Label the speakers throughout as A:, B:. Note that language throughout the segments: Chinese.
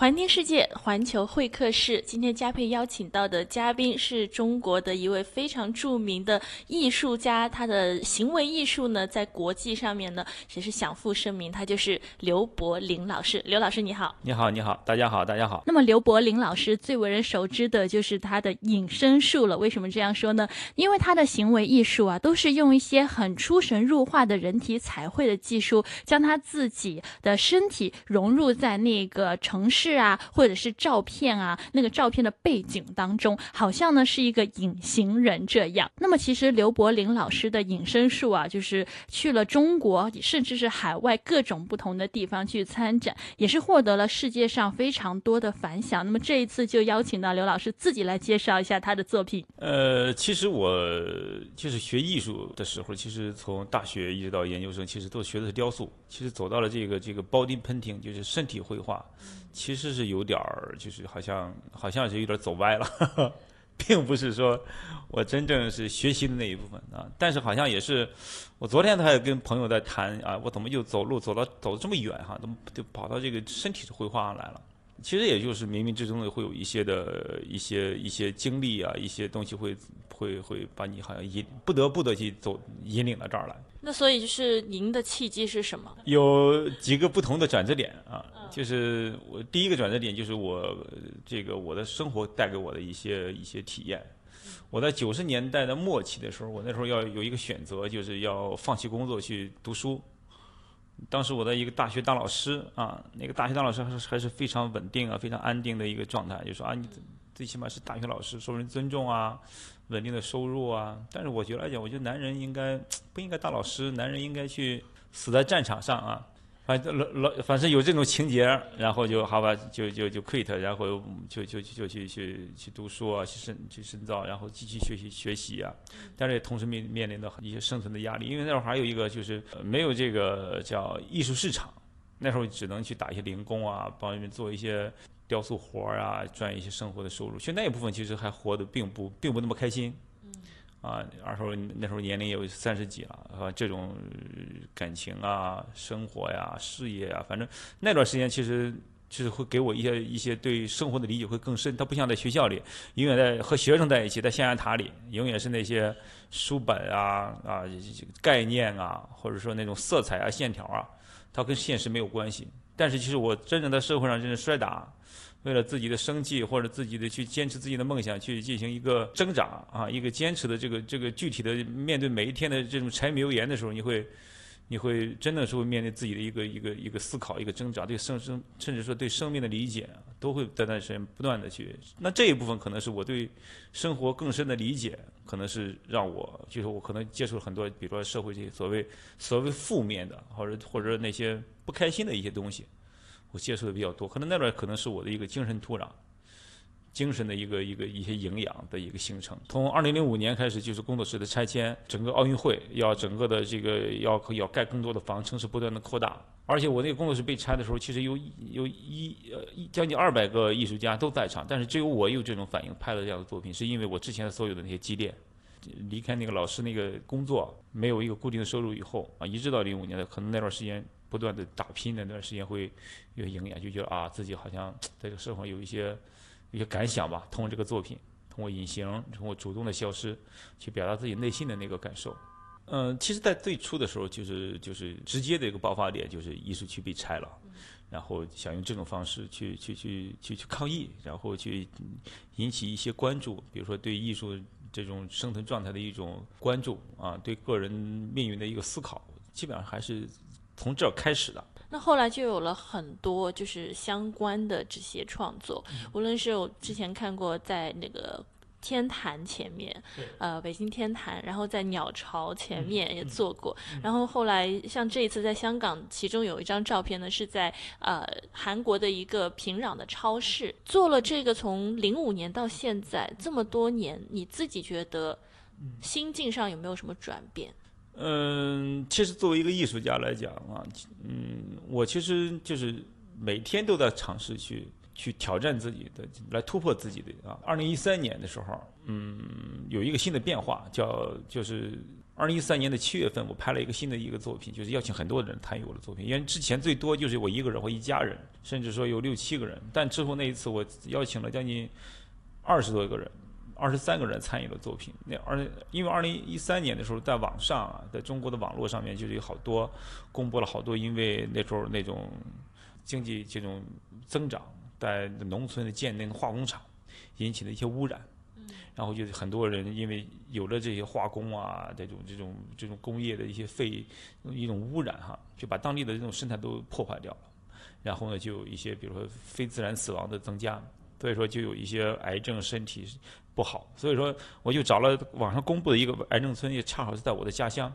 A: 环听世界，环球会客室。今天嘉佩邀请到的嘉宾是中国的一位非常著名的艺术家，他的行为艺术呢，在国际上面呢也是享负盛名。他就是刘柏林老师。刘老师你好，
B: 你好，你好，大家好，大家好。
A: 那么刘柏林老师最为人熟知的就是他的隐身术了。为什么这样说呢？因为他的行为艺术啊，都是用一些很出神入化的人体彩绘的技术，将他自己的身体融入在那个城市。是啊，或者是照片啊，那个照片的背景当中，好像呢是一个隐形人这样。那么其实刘柏林老师的隐身术啊，就是去了中国，甚至是海外各种不同的地方去参展，也是获得了世界上非常多的反响。那么这一次就邀请到刘老师自己来介绍一下他的作品。
B: 呃，其实我就是学艺术的时候，其实从大学一直到研究生，其实都学的是雕塑。其实走到了这个这个 body painting，就是身体绘画。其实是有点儿，就是好像好像是有点走歪了，并不是说我真正是学习的那一部分啊。但是好像也是，我昨天他还跟朋友在谈啊，我怎么又走路走到走这么远哈，怎么就跑到这个身体的绘画上来了？其实也就是冥冥之中的会有一些的一些一些经历啊，一些东西会会会把你好像引不得不的去走引领到这儿来。
A: 那所以就是您的契机是什么？
B: 有几个不同的转折点啊，就是我第一个转折点就是我这个我的生活带给我的一些一些体验。我在九十年代的末期的时候，我那时候要有一个选择，就是要放弃工作去读书。当时我在一个大学当老师啊，那个大学当老师还是还是非常稳定啊，非常安定的一个状态，就说啊，你最起码是大学老师，受人尊重啊。稳定的收入啊，但是我觉得来讲，我觉得男人应该不应该当老师，男人应该去死在战场上啊。反正老老反正有这种情节，然后就好吧，就就就 quit，然后就就就去去去读书啊，去深去深造，然后继续学习学习啊。但是也同时面面临的一些生存的压力，因为那会儿还有一个就是没有这个叫艺术市场，那时候只能去打一些零工啊，帮人们做一些。雕塑活儿啊，赚一些生活的收入，其实那一部分其实还活得并不并不那么开心。啊，二时候那时候年龄也有三十几了，啊，这种感情啊、生活呀、事业啊，反正那段时间其实其实会给我一些一些对生活的理解会更深。它不像在学校里，永远在和学生在一起，在象牙塔里，永远是那些书本啊啊概念啊，或者说那种色彩啊、线条啊，它跟现实没有关系。但是其实我真正在社会上真正摔打。为了自己的生计或者自己的去坚持自己的梦想去进行一个挣扎啊，一个坚持的这个这个具体的面对每一天的这种柴米油盐的时候，你会你会真的是会面对自己的一个一个一个思考一个挣扎，对生生甚至说对生命的理解都会在那时间不断的去。那这一部分可能是我对生活更深的理解，可能是让我就是我可能接触了很多，比如说社会这些所谓所谓负面的或者或者那些不开心的一些东西。我接触的比较多，可能那段可能是我的一个精神土壤，精神的一个一个一些营养的一个形成。从二零零五年开始，就是工作室的拆迁，整个奥运会要整个的这个要要盖更多的房，城市不断的扩大。而且我那个工作室被拆的时候，其实有有一呃将近二百个艺术家都在场，但是只有我有这种反应，拍了这样的作品，是因为我之前的所有的那些积淀，离开那个老师那个工作，没有一个固定的收入以后啊，一直到零五年的，可能那段时间。不断的打拼那段时间会有营养，就觉得啊自己好像 在这个社会有一些一些感想吧。通过这个作品，通过隐形，通过主动的消失，去表达自己内心的那个感受。嗯，其实，在最初的时候，就是就是直接的一个爆发点，就是艺术区被拆了，然后想用这种方式去去去去去抗议，然后去引起一些关注，比如说对艺术这种生存状态的一种关注啊，对个人命运的一个思考，基本上还是。从这开始的，
A: 那后来就有了很多就是相关的这些创作，无论是我之前看过在那个天坛前面，呃，北京天坛，然后在鸟巢前面也做过，然后后来像这一次在香港，其中有一张照片呢是在呃韩国的一个平壤的超市做了这个，从零五年到现在这么多年，你自己觉得心境上有没有什么转变？
B: 嗯，其实作为一个艺术家来讲啊，嗯，我其实就是每天都在尝试去去挑战自己的，来突破自己的啊。二零一三年的时候，嗯，有一个新的变化，叫就是二零一三年的七月份，我拍了一个新的一个作品，就是邀请很多人参与我的作品。因为之前最多就是我一个人或一家人，甚至说有六七个人。但之后那一次，我邀请了将近二十多个人，二十三个人参与了作品。那二因为二零一三年的时候，在网上啊，在中国的网络上面，就是有好多公布了好多，因为那时候那种经济这种增长，在农村的建那个化工厂引起的一些污染。然后就是很多人因为有了这些化工啊，这种这种这种工业的一些废一种污染哈，就把当地的这种生态都破坏掉了。然后呢，就有一些比如说非自然死亡的增加，所以说就有一些癌症身体不好。所以说我就找了网上公布的一个癌症村，也恰好是在我的家乡，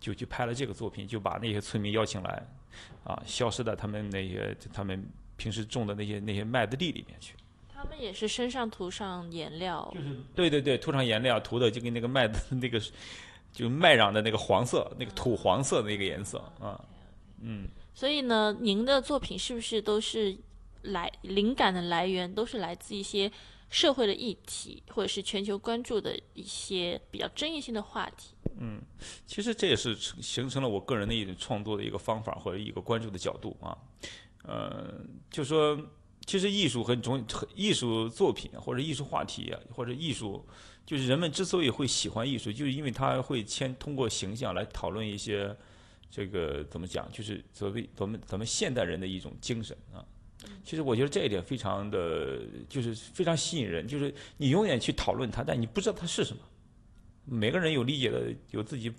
B: 就去拍了这个作品，就把那些村民邀请来，啊，消失在他们那些他们平时种的那些那些麦子地里面去。
A: 他们也是身上涂上颜料，
B: 就是对对对，涂上颜料，涂的就跟那个麦子那个，就麦瓤的那个黄色，那个土黄色的那个颜色啊，嗯。
A: 所以呢，您的作品是不是都是来灵感的来源都是来自一些社会的议题，或者是全球关注的一些比较争议性的话题？
B: 嗯，其实这也是形成了我个人的一种创作的一个方法或者一个关注的角度啊，呃，就说。其实艺术和总艺术作品或者艺术话题啊，或者艺术，就是人们之所以会喜欢艺术，就是因为他会先通过形象来讨论一些这个怎么讲，就是所谓咱们咱们现代人的一种精神啊。其实我觉得这一点非常的，就是非常吸引人，就是你永远去讨论它，但你不知道它是什么。每个人有理解的，有自己。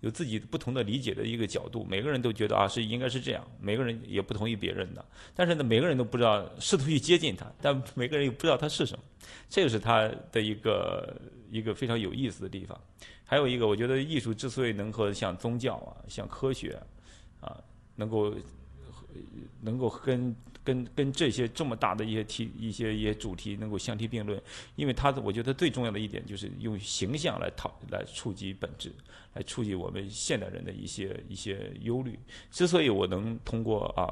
B: 有自己不同的理解的一个角度，每个人都觉得啊是应该是这样，每个人也不同于别人的。但是呢，每个人都不知道试图去接近它，但每个人又不知道它是什么，这个是他的一个一个非常有意思的地方。还有一个，我觉得艺术之所以能和像宗教啊、像科学啊，能够能够跟。跟跟这些这么大的一些题一些一些主题能够相提并论，因为它的我觉得最重要的一点就是用形象来讨来触及本质，来触及我们现代人的一些一些忧虑。之所以我能通过啊，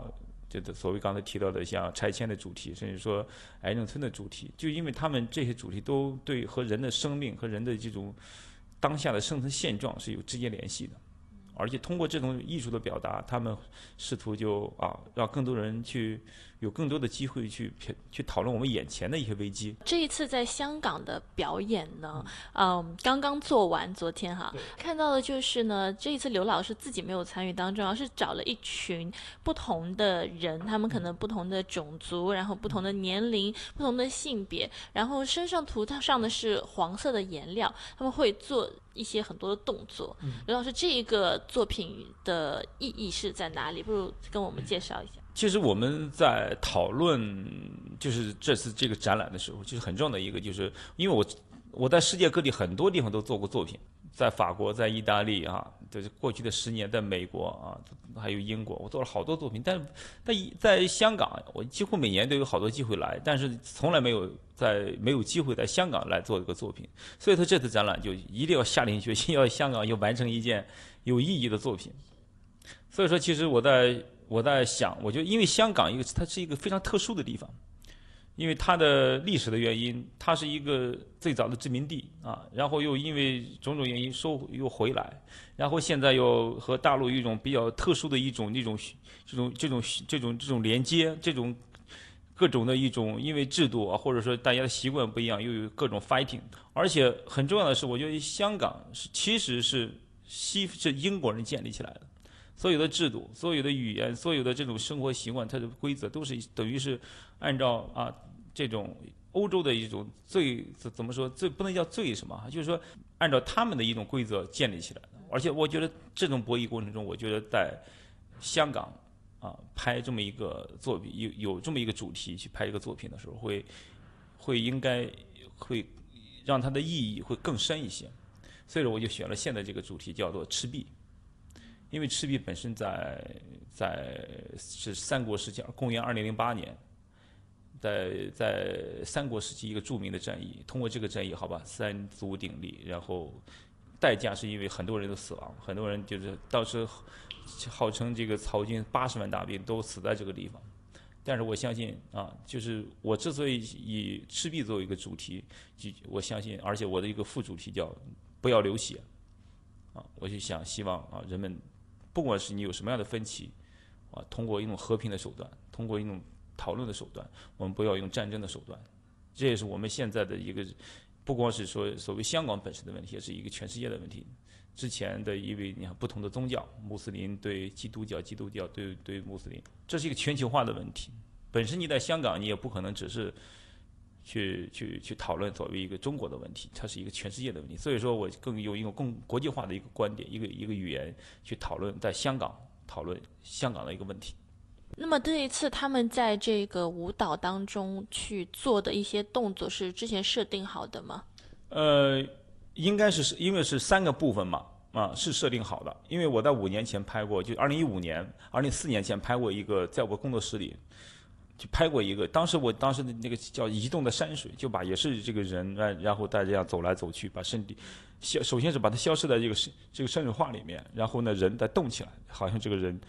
B: 就是所谓刚才提到的像拆迁的主题，甚至说癌症村的主题，就因为他们这些主题都对和人的生命和人的这种当下的生存现状是有直接联系的。而且通过这种艺术的表达，他们试图就啊，让更多人去有更多的机会去去讨论我们眼前的一些危机。
A: 这一次在香港的表演呢，嗯，刚刚做完，昨天哈，看到的就是呢，这一次刘老师自己没有参与当中，而是找了一群不同的人，他们可能不同的种族，然后不同的年龄、不同的性别，然后身上涂上的是黄色的颜料，他们会做。一些很多的动作，刘老师，这一个作品的意义是在哪里？不如跟我们介绍一下。
B: 其实我们在讨论就是这次这个展览的时候，就是很重要的一个就是，因为我我在世界各地很多地方都做过作品。在法国，在意大利啊，就是过去的十年，在美国啊，还有英国，我做了好多作品。但在在香港，我几乎每年都有好多机会来，但是从来没有在没有机会在香港来做这个作品。所以说这次展览就一定要下定决心，要香港要完成一件有意义的作品。所以说，其实我在我在想，我就因为香港一个它是一个非常特殊的地方。因为它的历史的原因，它是一个最早的殖民地啊，然后又因为种种原因收又回来，然后现在又和大陆有一种比较特殊的一种那种这种这种这种这种连接，这种各种的一种因为制度啊，或者说大家的习惯不一样，又有各种 fighting，而且很重要的是，我觉得香港是其实是西是英国人建立起来的，所有的制度、所有的语言、所有的这种生活习惯，它的规则都是等于是。按照啊这种欧洲的一种最怎怎么说最不能叫最什么就是说按照他们的一种规则建立起来的。而且我觉得这种博弈过程中，我觉得在香港啊拍这么一个作品，有有这么一个主题去拍一个作品的时候，会会应该会让它的意义会更深一些。所以说我就选了现在这个主题叫做赤壁，因为赤壁本身在在是三国时期，公元二零零八年。在在三国时期一个著名的战役，通过这个战役，好吧，三足鼎立，然后代价是因为很多人都死亡，很多人就是当时号称这个曹军八十万大兵都死在这个地方。但是我相信啊，就是我之所以以赤壁作为一个主题，就我相信，而且我的一个副主题叫不要流血啊，我就想希望啊，人们不管是你有什么样的分歧，啊，通过一种和平的手段，通过一种讨论的手段，我们不要用战争的手段。这也是我们现在的一个，不光是说所谓香港本身的问题，也是一个全世界的问题。之前的一位你看不同的宗教，穆斯林对基督教，基督教对对穆斯林，这是一个全球化的问题。本身你在香港，你也不可能只是去去去讨论所谓一个中国的问题，它是一个全世界的问题。所以说我更用一个更国际化的一个观点，一个一个语言去讨论在香港讨论香港的一个问题。
A: 那么这一次他们在这个舞蹈当中去做的一些动作是之前设定好的吗？
B: 呃，应该是因为是三个部分嘛，啊，是设定好的。因为我在五年前拍过，就二零一五年、二零四年前拍过一个，在我工作室里就拍过一个。当时我当时的那个叫移动的山水，就把也是这个人，然然后大家这样走来走去，把身体消，首先是把它消失在这个山这个山水画里面，然后呢人再动起来，好像这个人。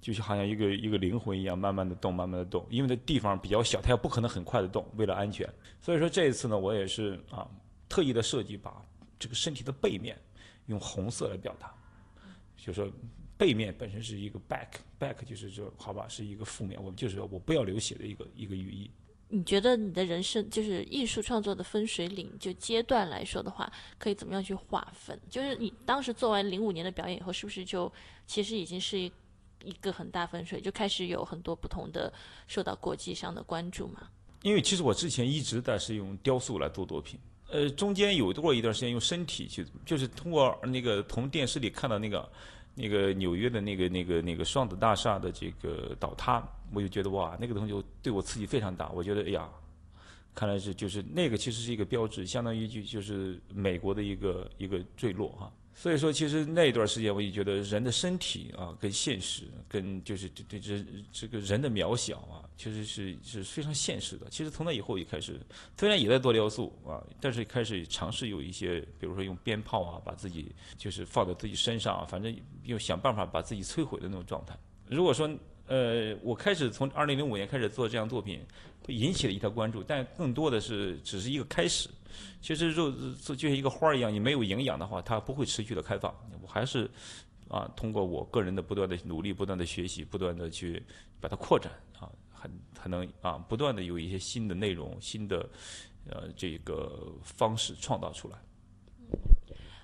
B: 就是好像一个一个灵魂一样，慢慢的动，慢慢的动。因为那地方比较小，它也不可能很快的动，为了安全。所以说这一次呢，我也是啊，特意的设计把这个身体的背面用红色来表达，就说背面本身是一个 back，back 就是说好吧，是一个负面，我们就是说我不要流血的一个一个寓意。
A: 你觉得你的人生就是艺术创作的分水岭，就阶段来说的话，可以怎么样去划分？就是你当时做完零五年的表演以后，是不是就其实已经是一？一个很大分水，就开始有很多不同的受到国际上的关注嘛。
B: 因为其实我之前一直在是用雕塑来做作品，呃，中间有过一段时间用身体去，就是通过那个从电视里看到那个那个纽约的那个那个那个双子大厦的这个倒塌，我就觉得哇，那个东西对我刺激非常大。我觉得哎呀，看来是就是那个其实是一个标志，相当于就就是美国的一个一个坠落哈。所以说，其实那一段时间，我也觉得人的身体啊，跟现实，跟就是对对这这个人的渺小啊，其实是是非常现实的。其实从那以后也开始，虽然也在做雕塑啊，但是开始尝试有一些，比如说用鞭炮啊，把自己就是放在自己身上，啊反正又想办法把自己摧毁的那种状态。如果说呃，我开始从二零零五年开始做这样作品，引起了一条关注，但更多的是只是一个开始。其实肉就像一个花儿一样，你没有营养的话，它不会持续的开放。我还是啊，通过我个人的不断的努力、不断的学习、不断的去把它扩展啊，很还能啊，不断的有一些新的内容、新的呃这个方式创造出来。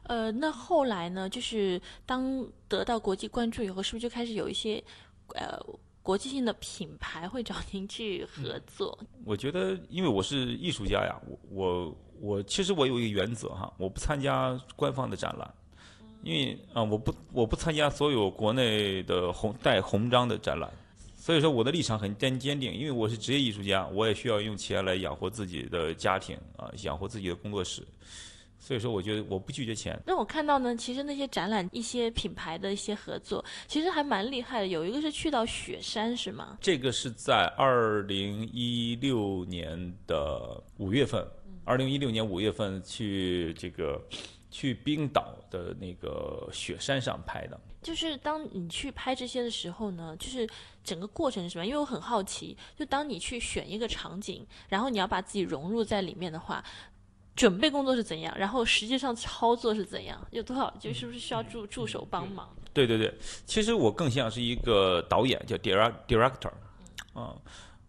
A: 呃，那后来呢？就是当得到国际关注以后，是不是就开始有一些呃？国际性的品牌会找您去合作。
B: 我觉得，因为我是艺术家呀，我我我其实我有一个原则哈，我不参加官方的展览，因为啊，我不我不参加所有国内的红带红章的展览，所以说我的立场很坚坚定，因为我是职业艺术家，我也需要用钱来养活自己的家庭啊，养活自己的工作室。所以说，我觉得我不拒绝钱。
A: 那我看到呢，其实那些展览、一些品牌的一些合作，其实还蛮厉害的。有一个是去到雪山，是吗？
B: 这个是在二零一六年的五月份，二零一六年五月份去这个去冰岛的那个雪山上拍的。
A: 就是当你去拍这些的时候呢，就是整个过程是什么？因为我很好奇，就当你去选一个场景，然后你要把自己融入在里面的话。准备工作是怎样？然后实际上操作是怎样？有多少就是不是需要助助手帮忙？
B: 对对对，其实我更像是一个导演，叫 director。啊，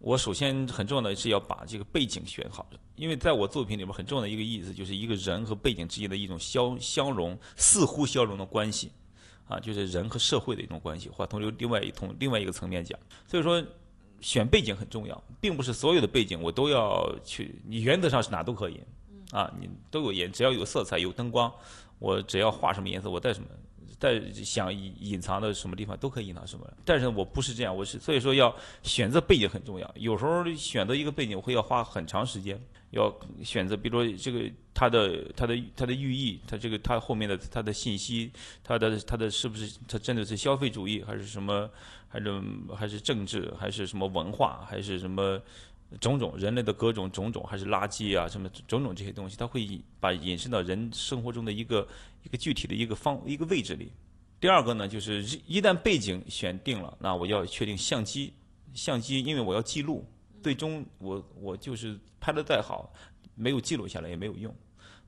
B: 我首先很重要的是要把这个背景选好，因为在我作品里面很重要的一个意思就是一个人和背景之间的一种相相融，似乎相融的关系，啊，就是人和社会的一种关系，或从另外一从另外一个层面讲，所以说选背景很重要，并不是所有的背景我都要去，你原则上是哪都可以。啊，你都有颜，只要有色彩、有灯光，我只要画什么颜色，我带什么，但想隐隐藏的什么地方都可以隐藏什么。但是我不是这样，我是所以说要选择背景很重要。有时候选择一个背景，会要花很长时间，要选择，比如说这个它的它的它的寓意，它这个它后面的它的信息，它的它的是不是它真的是消费主义，还是什么，还是还是政治，还是什么文化，还是什么？种种人类的各种种种，还是垃圾啊，什么种种这些东西，它会把引申到人生活中的一个一个具体的一个方一个位置里。第二个呢，就是一旦背景选定了，那我要确定相机，相机因为我要记录，最终我我就是拍的再好，没有记录下来也没有用。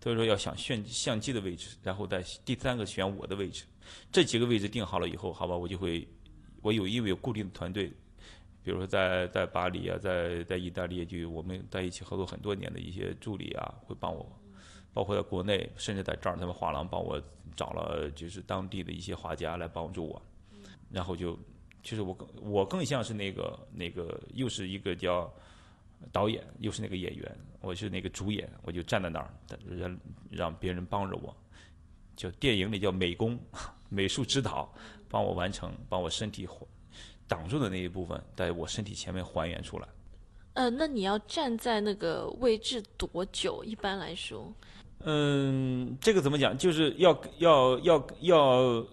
B: 所以说要想选相机的位置，然后再第三个选我的位置。这几个位置定好了以后，好吧，我就会，我有因为有固定的团队，比如说在在巴黎啊，在在意大利，就我们在一起合作很多年的一些助理啊，会帮我，包括在国内，甚至在这儿，他们画廊帮我找了就是当地的一些画家来帮助我，然后就，其实我更我更像是那个那个又是一个叫导演，又是那个演员，我是那个主演，我就站在那儿，让让别人帮着我，就电影里叫美工。美术指导帮我完成，帮我身体挡住的那一部分，在我身体前面还原出来。
A: 呃，那你要站在那个位置多久？一般来说，
B: 嗯，这个怎么讲？就是要要要要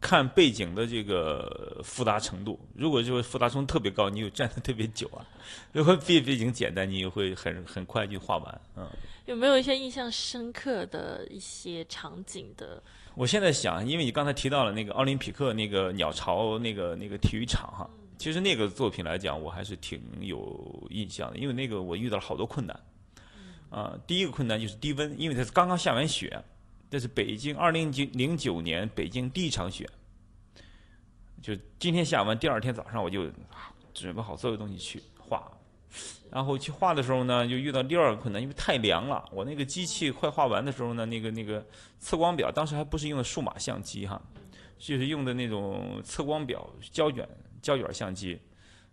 B: 看背景的这个复杂程度。如果就是复杂程度特别高，你又站的特别久啊；如果背背景简单，你也会很很快就画完。嗯，
A: 有没有一些印象深刻的一些场景的？
B: 我现在想，因为你刚才提到了那个奥林匹克那个鸟巢那个那个体育场哈，其实那个作品来讲，我还是挺有印象的，因为那个我遇到了好多困难。啊，第一个困难就是低温，因为它是刚刚下完雪，这是北京二零零九年北京第一场雪，就今天下完，第二天早上我就准备好所有东西去画。然后去画的时候呢，就遇到第二个困难，因为太凉了。我那个机器快画完的时候呢，那个那个测光表当时还不是用的数码相机哈，就是用的那种测光表胶卷胶卷相机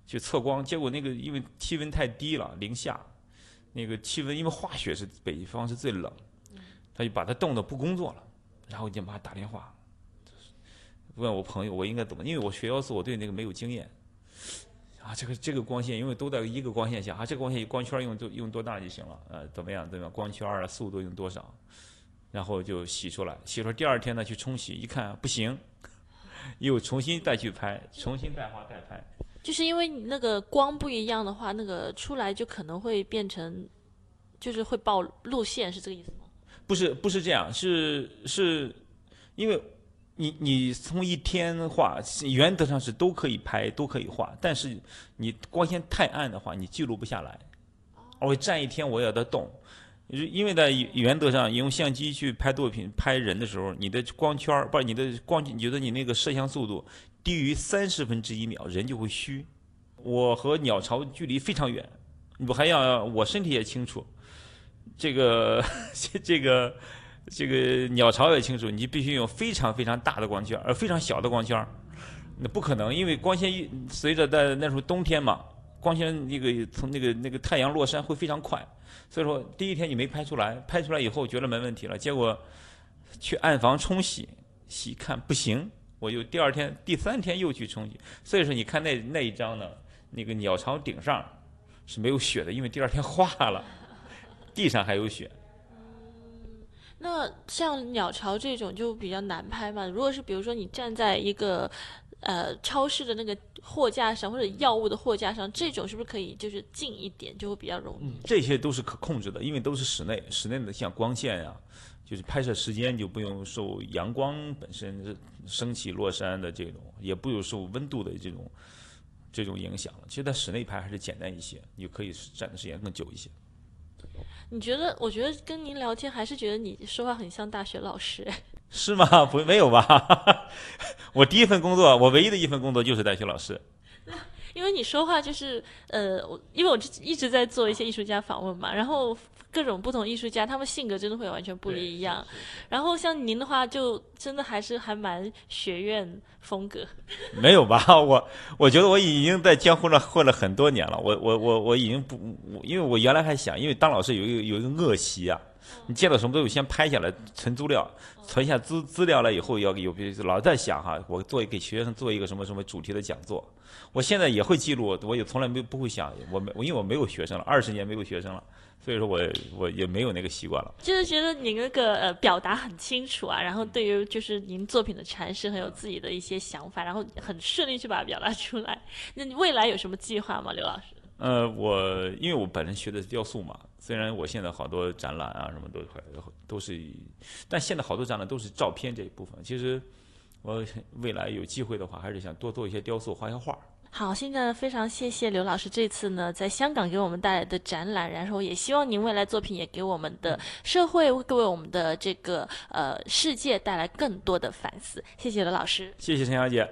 B: 去测光。结果那个因为气温太低了，零下，那个气温因为化雪是北方是最冷，他就把它冻得不工作了。然后就把他打电话问我朋友我应该怎么，因为我学雕塑我对那个没有经验。啊，这个这个光线，因为都在一个光线下，啊，这个光线光圈用多用多大就行了，呃，怎么样怎么样，光圈啊，速度用多少，然后就洗出来，洗出来第二天呢去冲洗，一看不行，又重新再去拍，重新再画再拍。
A: 就是因为你那个光不一样的话，那个出来就可能会变成，就是会爆露线，是这个意思吗？
B: 不是，不是这样，是是，因为。你你从一天画，原则上是都可以拍，都可以画，但是你光线太暗的话，你记录不下来。我站一天，我也得动，因为在原则上，用相机去拍作品、拍人的时候，你的光圈儿不是你的光，你觉得你那个摄像速度低于三十分之一秒，人就会虚。我和鸟巢距离非常远，我还要我身体也清楚，这个 这个。这个鸟巢也清楚，你必须用非常非常大的光圈，而非常小的光圈，那不可能，因为光线随着在那时候冬天嘛，光线那个从那个那个太阳落山会非常快，所以说第一天你没拍出来，拍出来以后觉得没问题了，结果去暗房冲洗，洗看不行，我就第二天、第三天又去冲洗，所以说你看那那一张呢，那个鸟巢顶上是没有雪的，因为第二天化了，地上还有雪。
A: 那像鸟巢这种就比较难拍嘛。如果是比如说你站在一个呃超市的那个货架上或者药物的货架上，这种是不是可以就是近一点就会比较容易？
B: 这些都是可控制的，因为都是室内，室内的像光线呀，就是拍摄时间就不用受阳光本身升起落山的这种，也不用受温度的这种这种影响了。其实，在室内拍还是简单一些，你可以站的时间更久一些。
A: 你觉得？我觉得跟您聊天还是觉得你说话很像大学老师，
B: 是吗？不，没有吧？我第一份工作，我唯一的一份工作就是大学老师。
A: 因为你说话就是呃，因为我一直在做一些艺术家访问嘛，然后。各种不同艺术家，他们性格真的会完全不一样。然后像您的话，就真的还是还蛮学院风格。
B: 没有吧？我我觉得我已经在江湖上混了很多年了。我我我我已经不，因为我原来还想，因为当老师有一个有一个恶习啊，你见到什么都有先拍下来存资料，存下资资料了以后要有老在想哈，我做给学生做一个什么什么主题的讲座。我现在也会记录，我也从来没不会想，我没因为我没有学生了，二十年没有学生了。所以说，我我也没有那个习惯了。
A: 就是觉得你那个呃表达很清楚啊，然后对于就是您作品的阐释很有自己的一些想法，然后很顺利去把它表达出来。那你未来有什么计划吗，刘老师？
B: 呃，我因为我本身学的是雕塑嘛，虽然我现在好多展览啊什么都都是，但现在好多展览都是照片这一部分。其实我未来有机会的话，还是想多做一些雕塑，画下画。
A: 好，现在非常谢谢刘老师这次呢在香港给我们带来的展览，然后也希望您未来作品也给我们的社会、各位我们的这个呃世界带来更多的反思。谢谢刘老师，
B: 谢谢陈小姐。